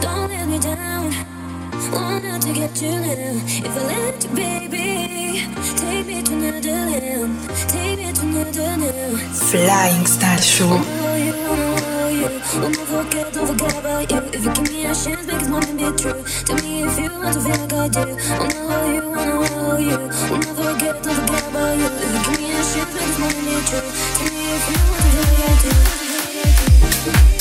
don't let me down. To get you now. If I let you, baby, take me to another. Take me to another. Flying Star Show. Won't forget, don't forget about you. If you give me a chance, make it one be true. Tell me if you want to feel like I do. Wanna hold you, wanna hold you. Won't forget, don't forget about you. If you give me a chance, make it one be true. Tell me if you want to feel like I do.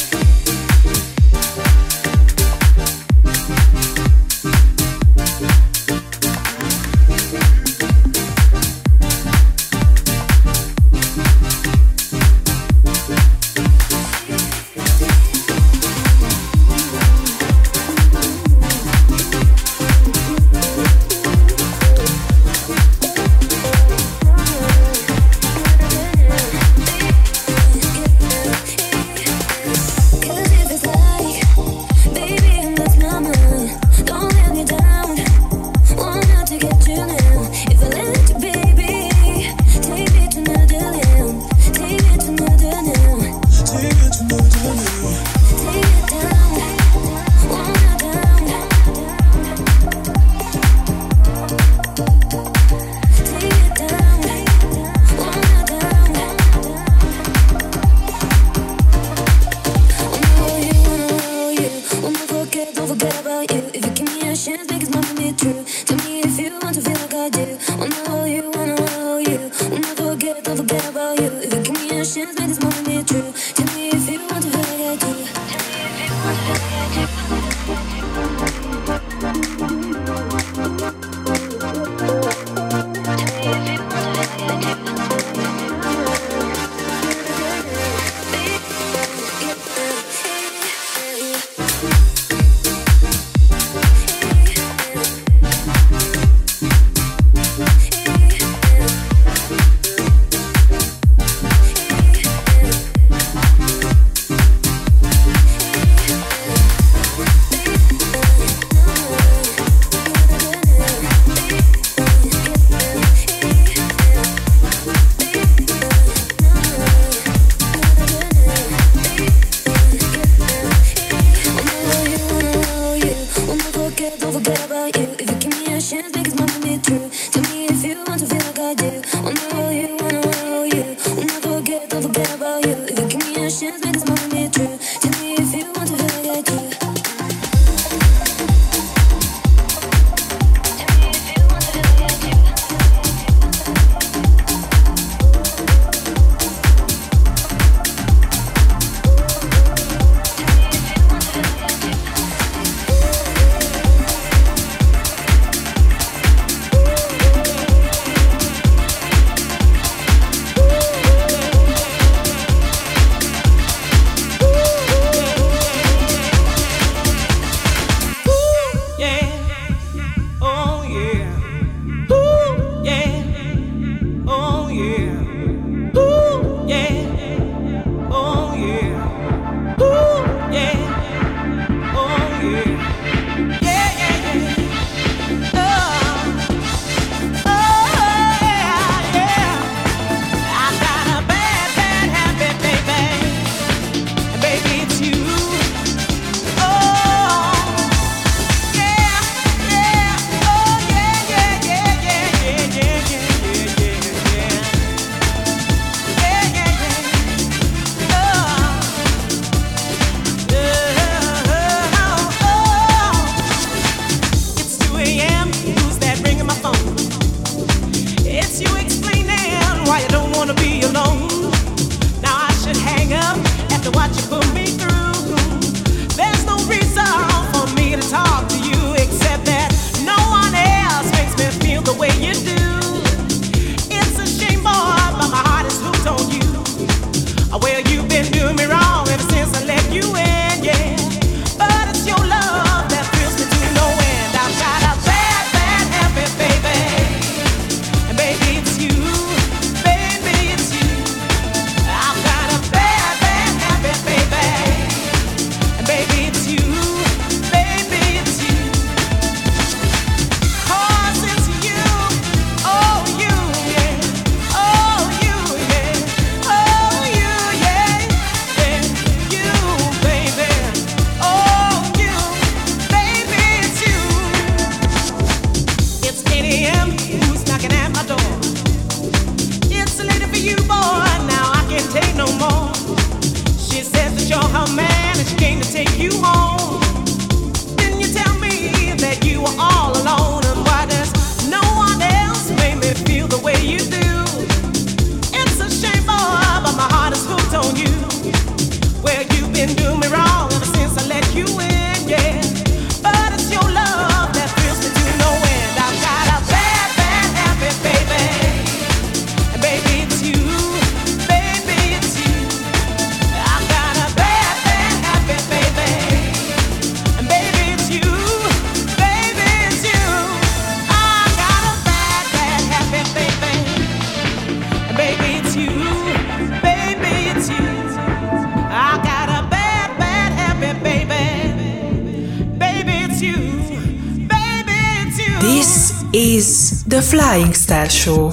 Flying Star Show.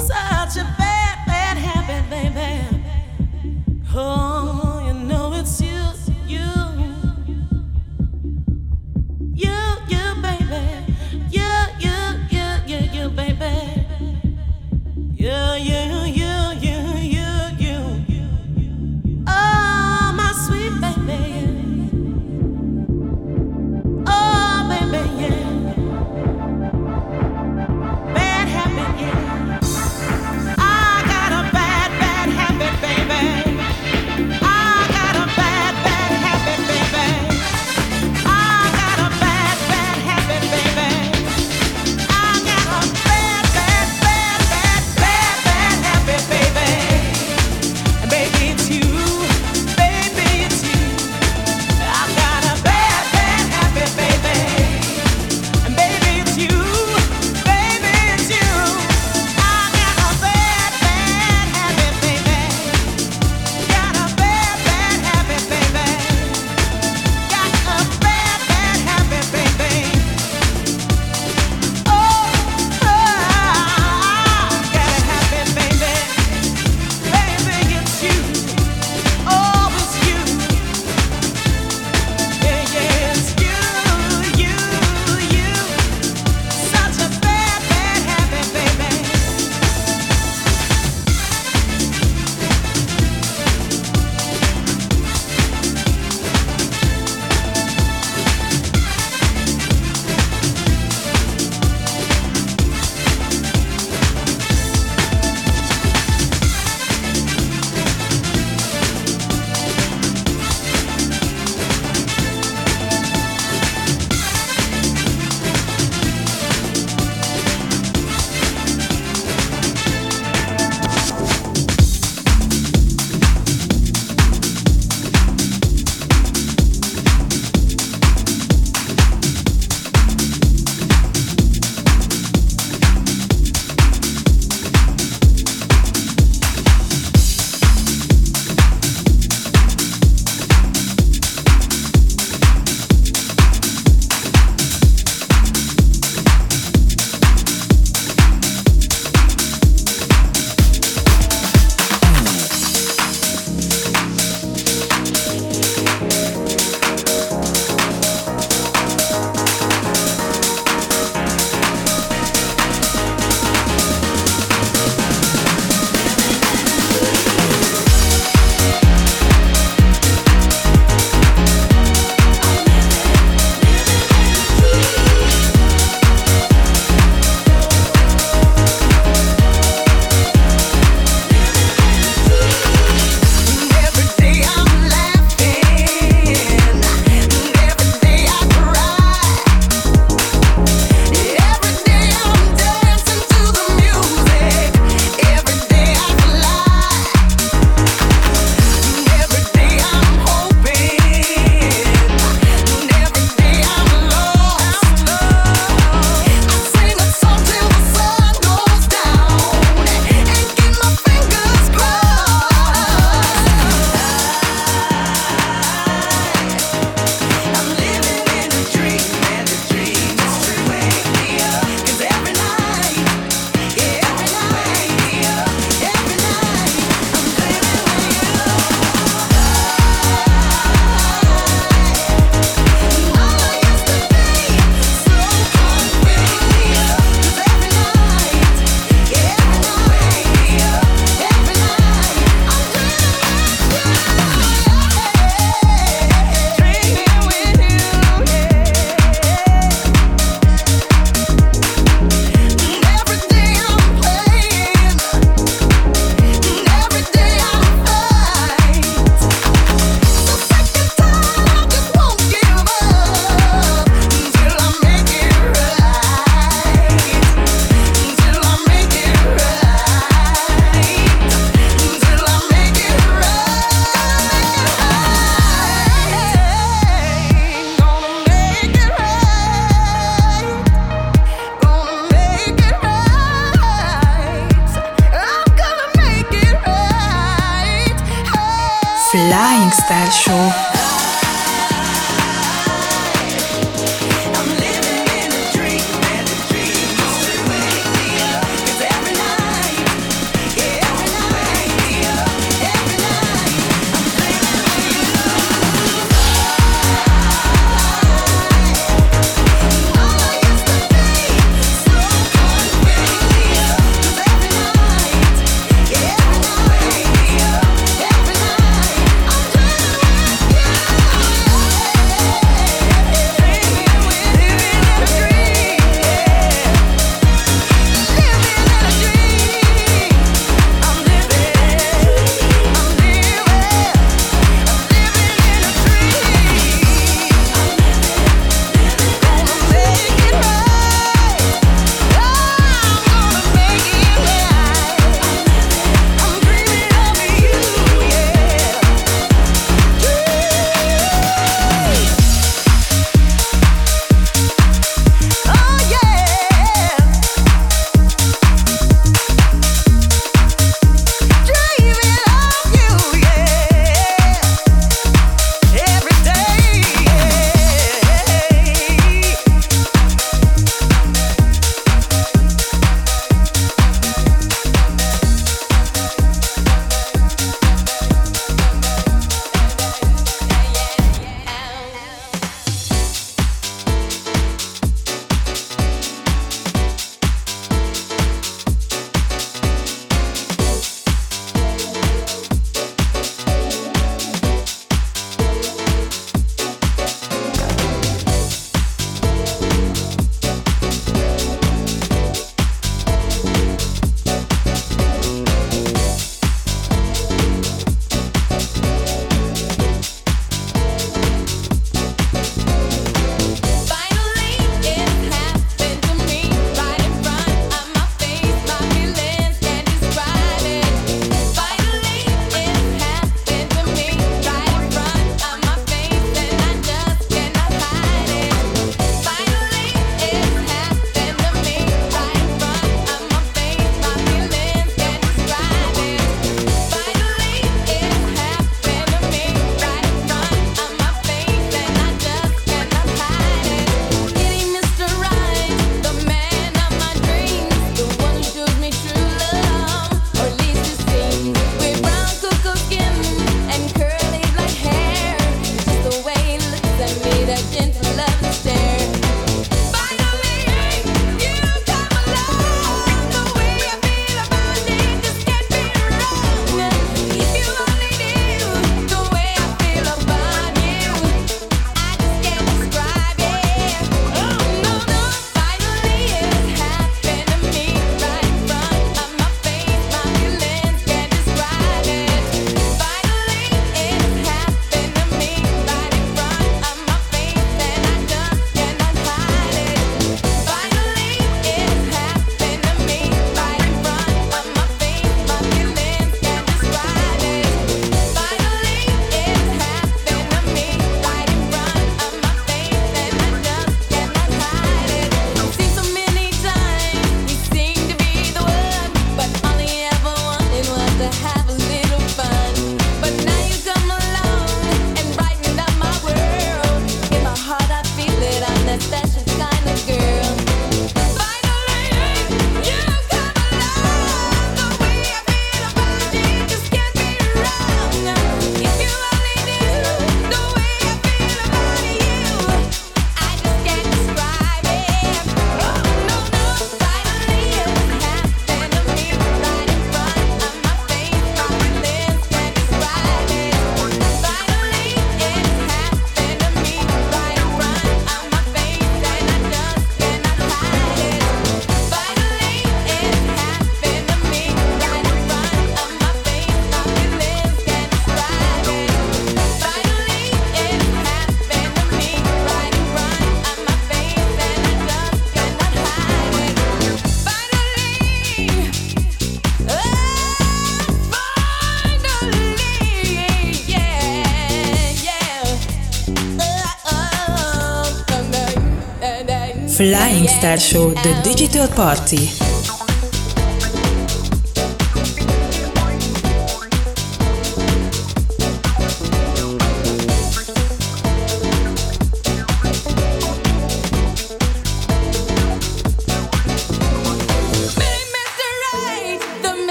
Flying Star Show, the digital party.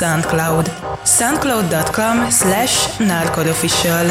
SoundCloud, soundcloud.com slash narcodofficial.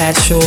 Sad Show.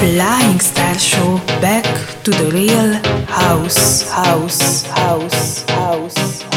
Flying Star Show. back to the real house, house, house, house. Feel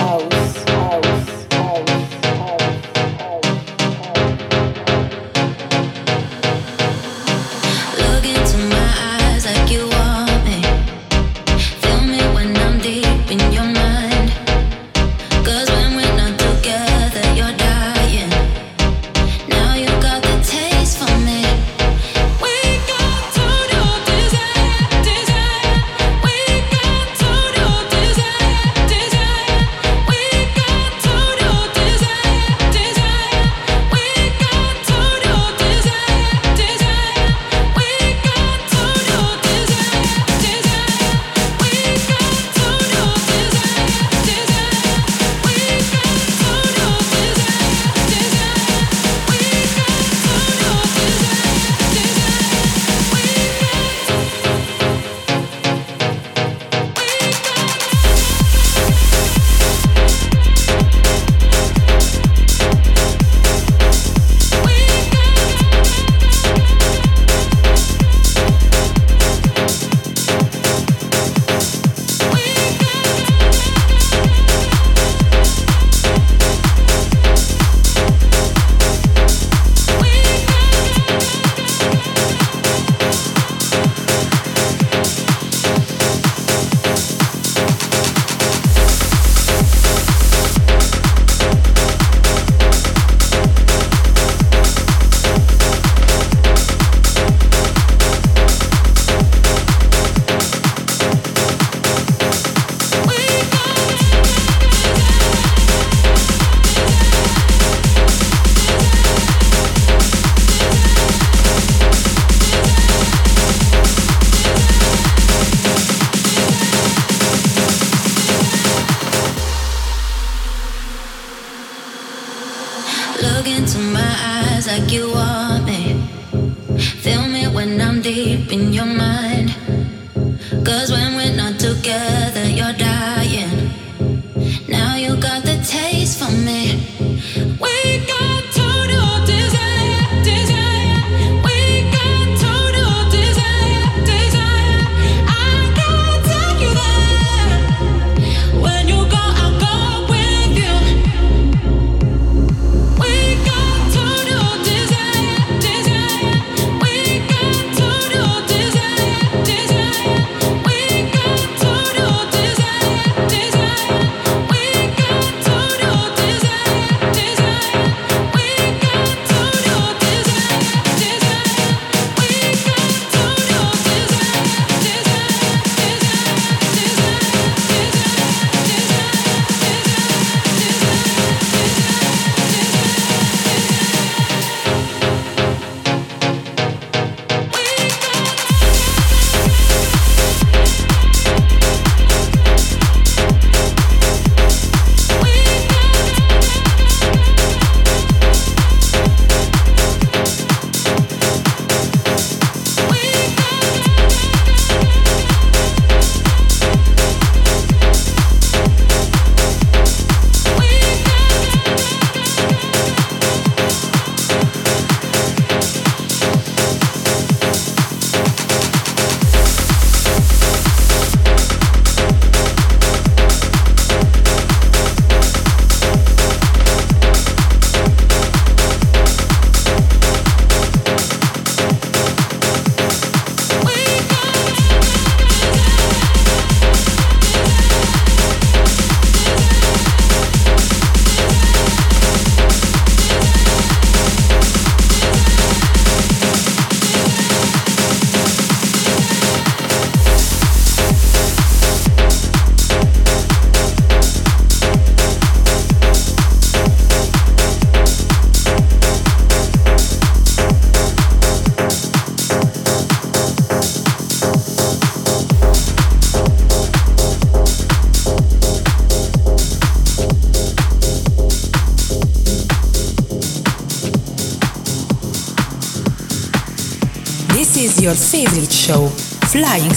Flying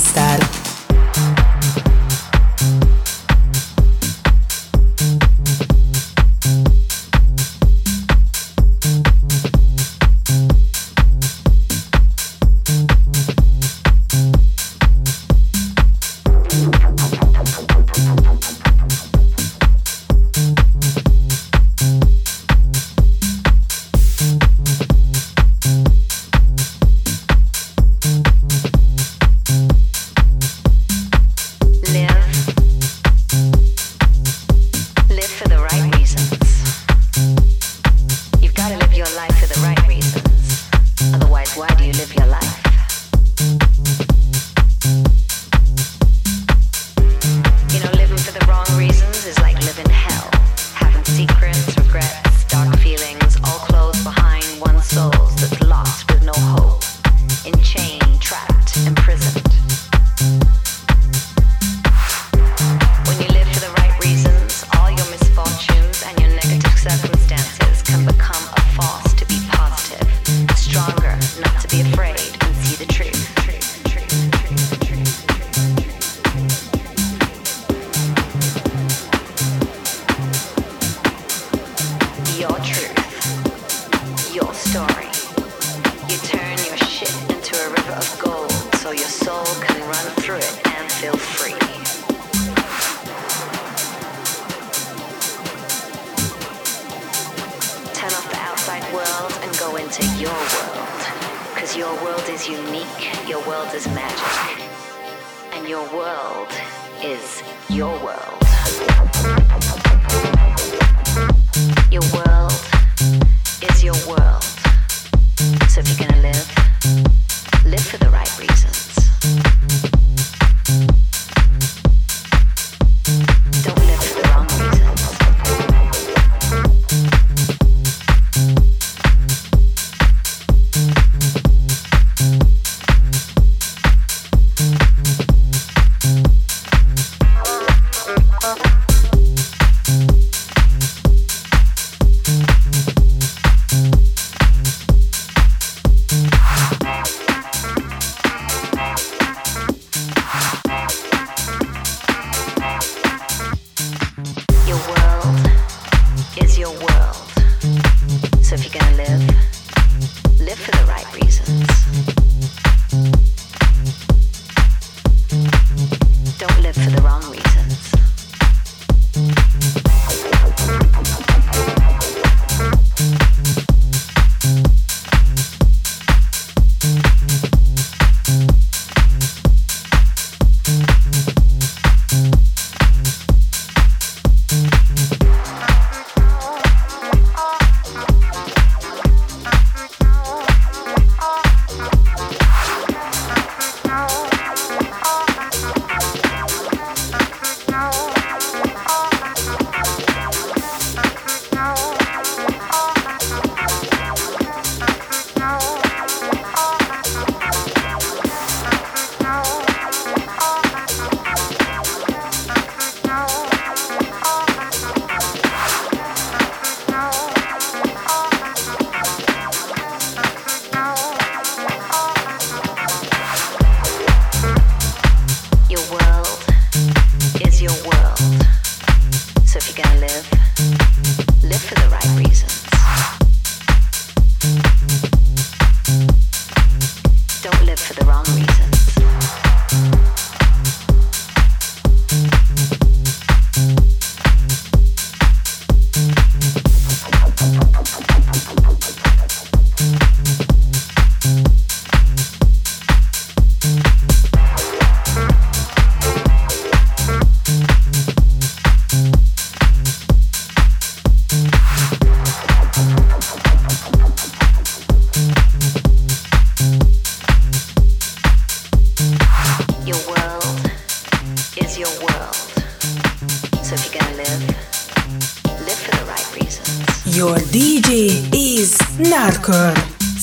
Don't live for the wrong reason.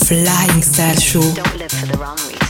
Flying Style Show.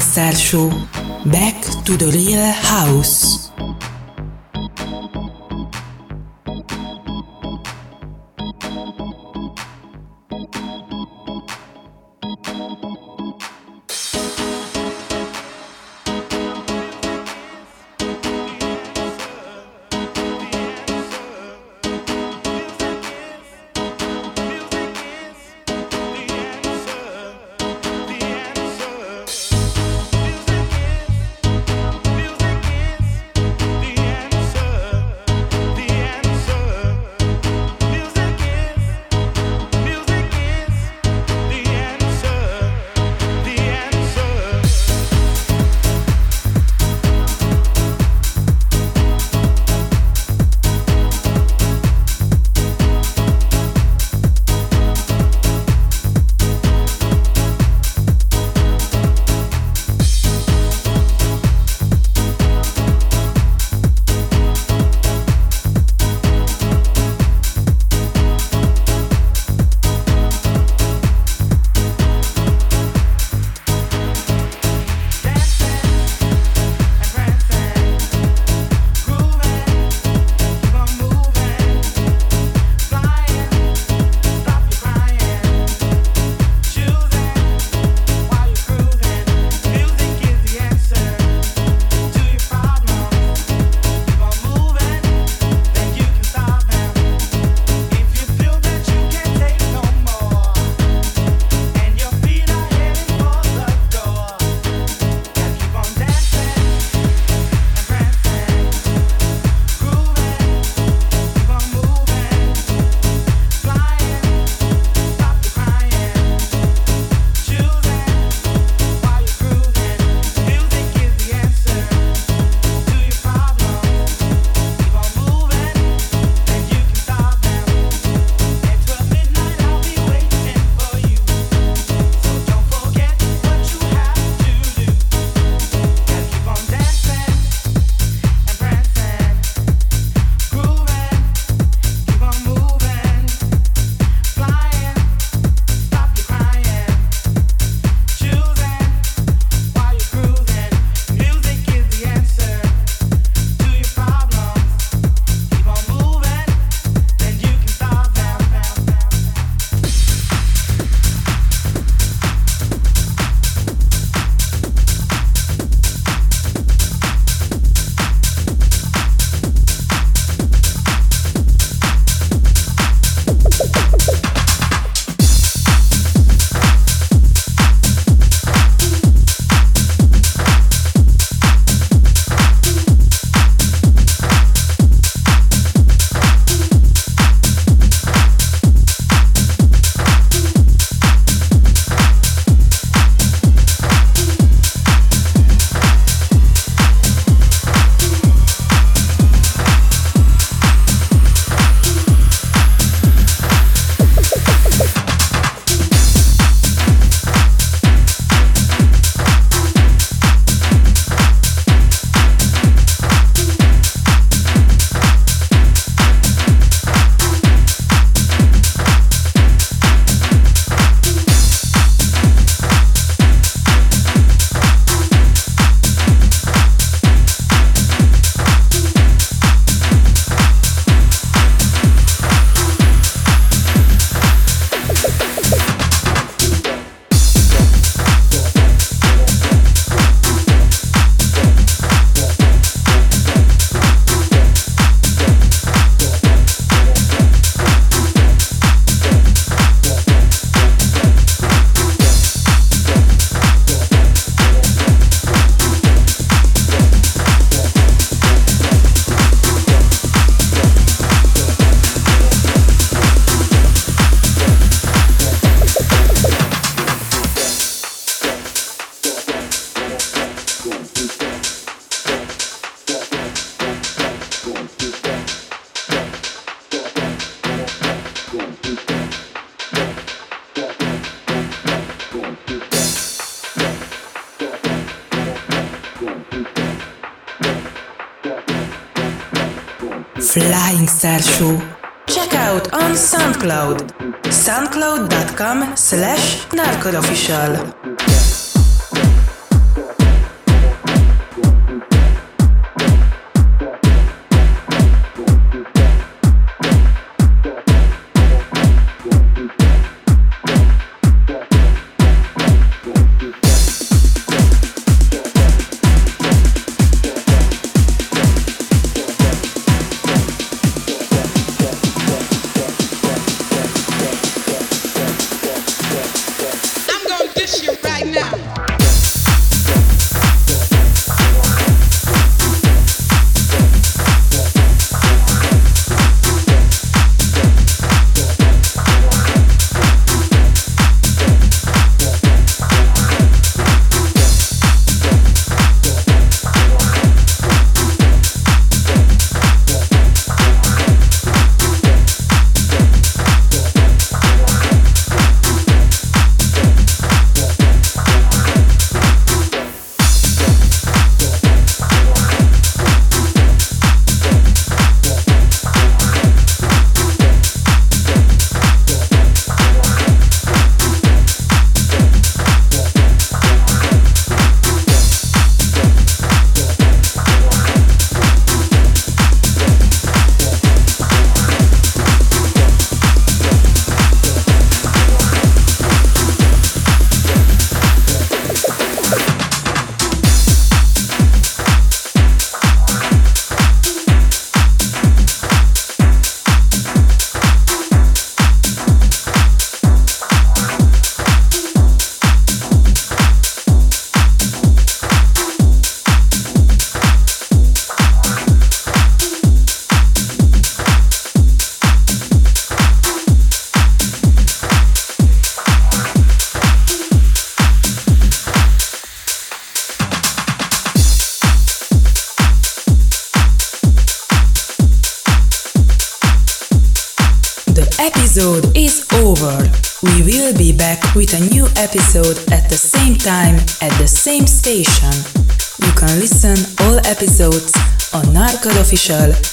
Star Show. Back to the real house. Pascal. Episode at the same time at the same station. You can listen all episodes on norkerofficial.com.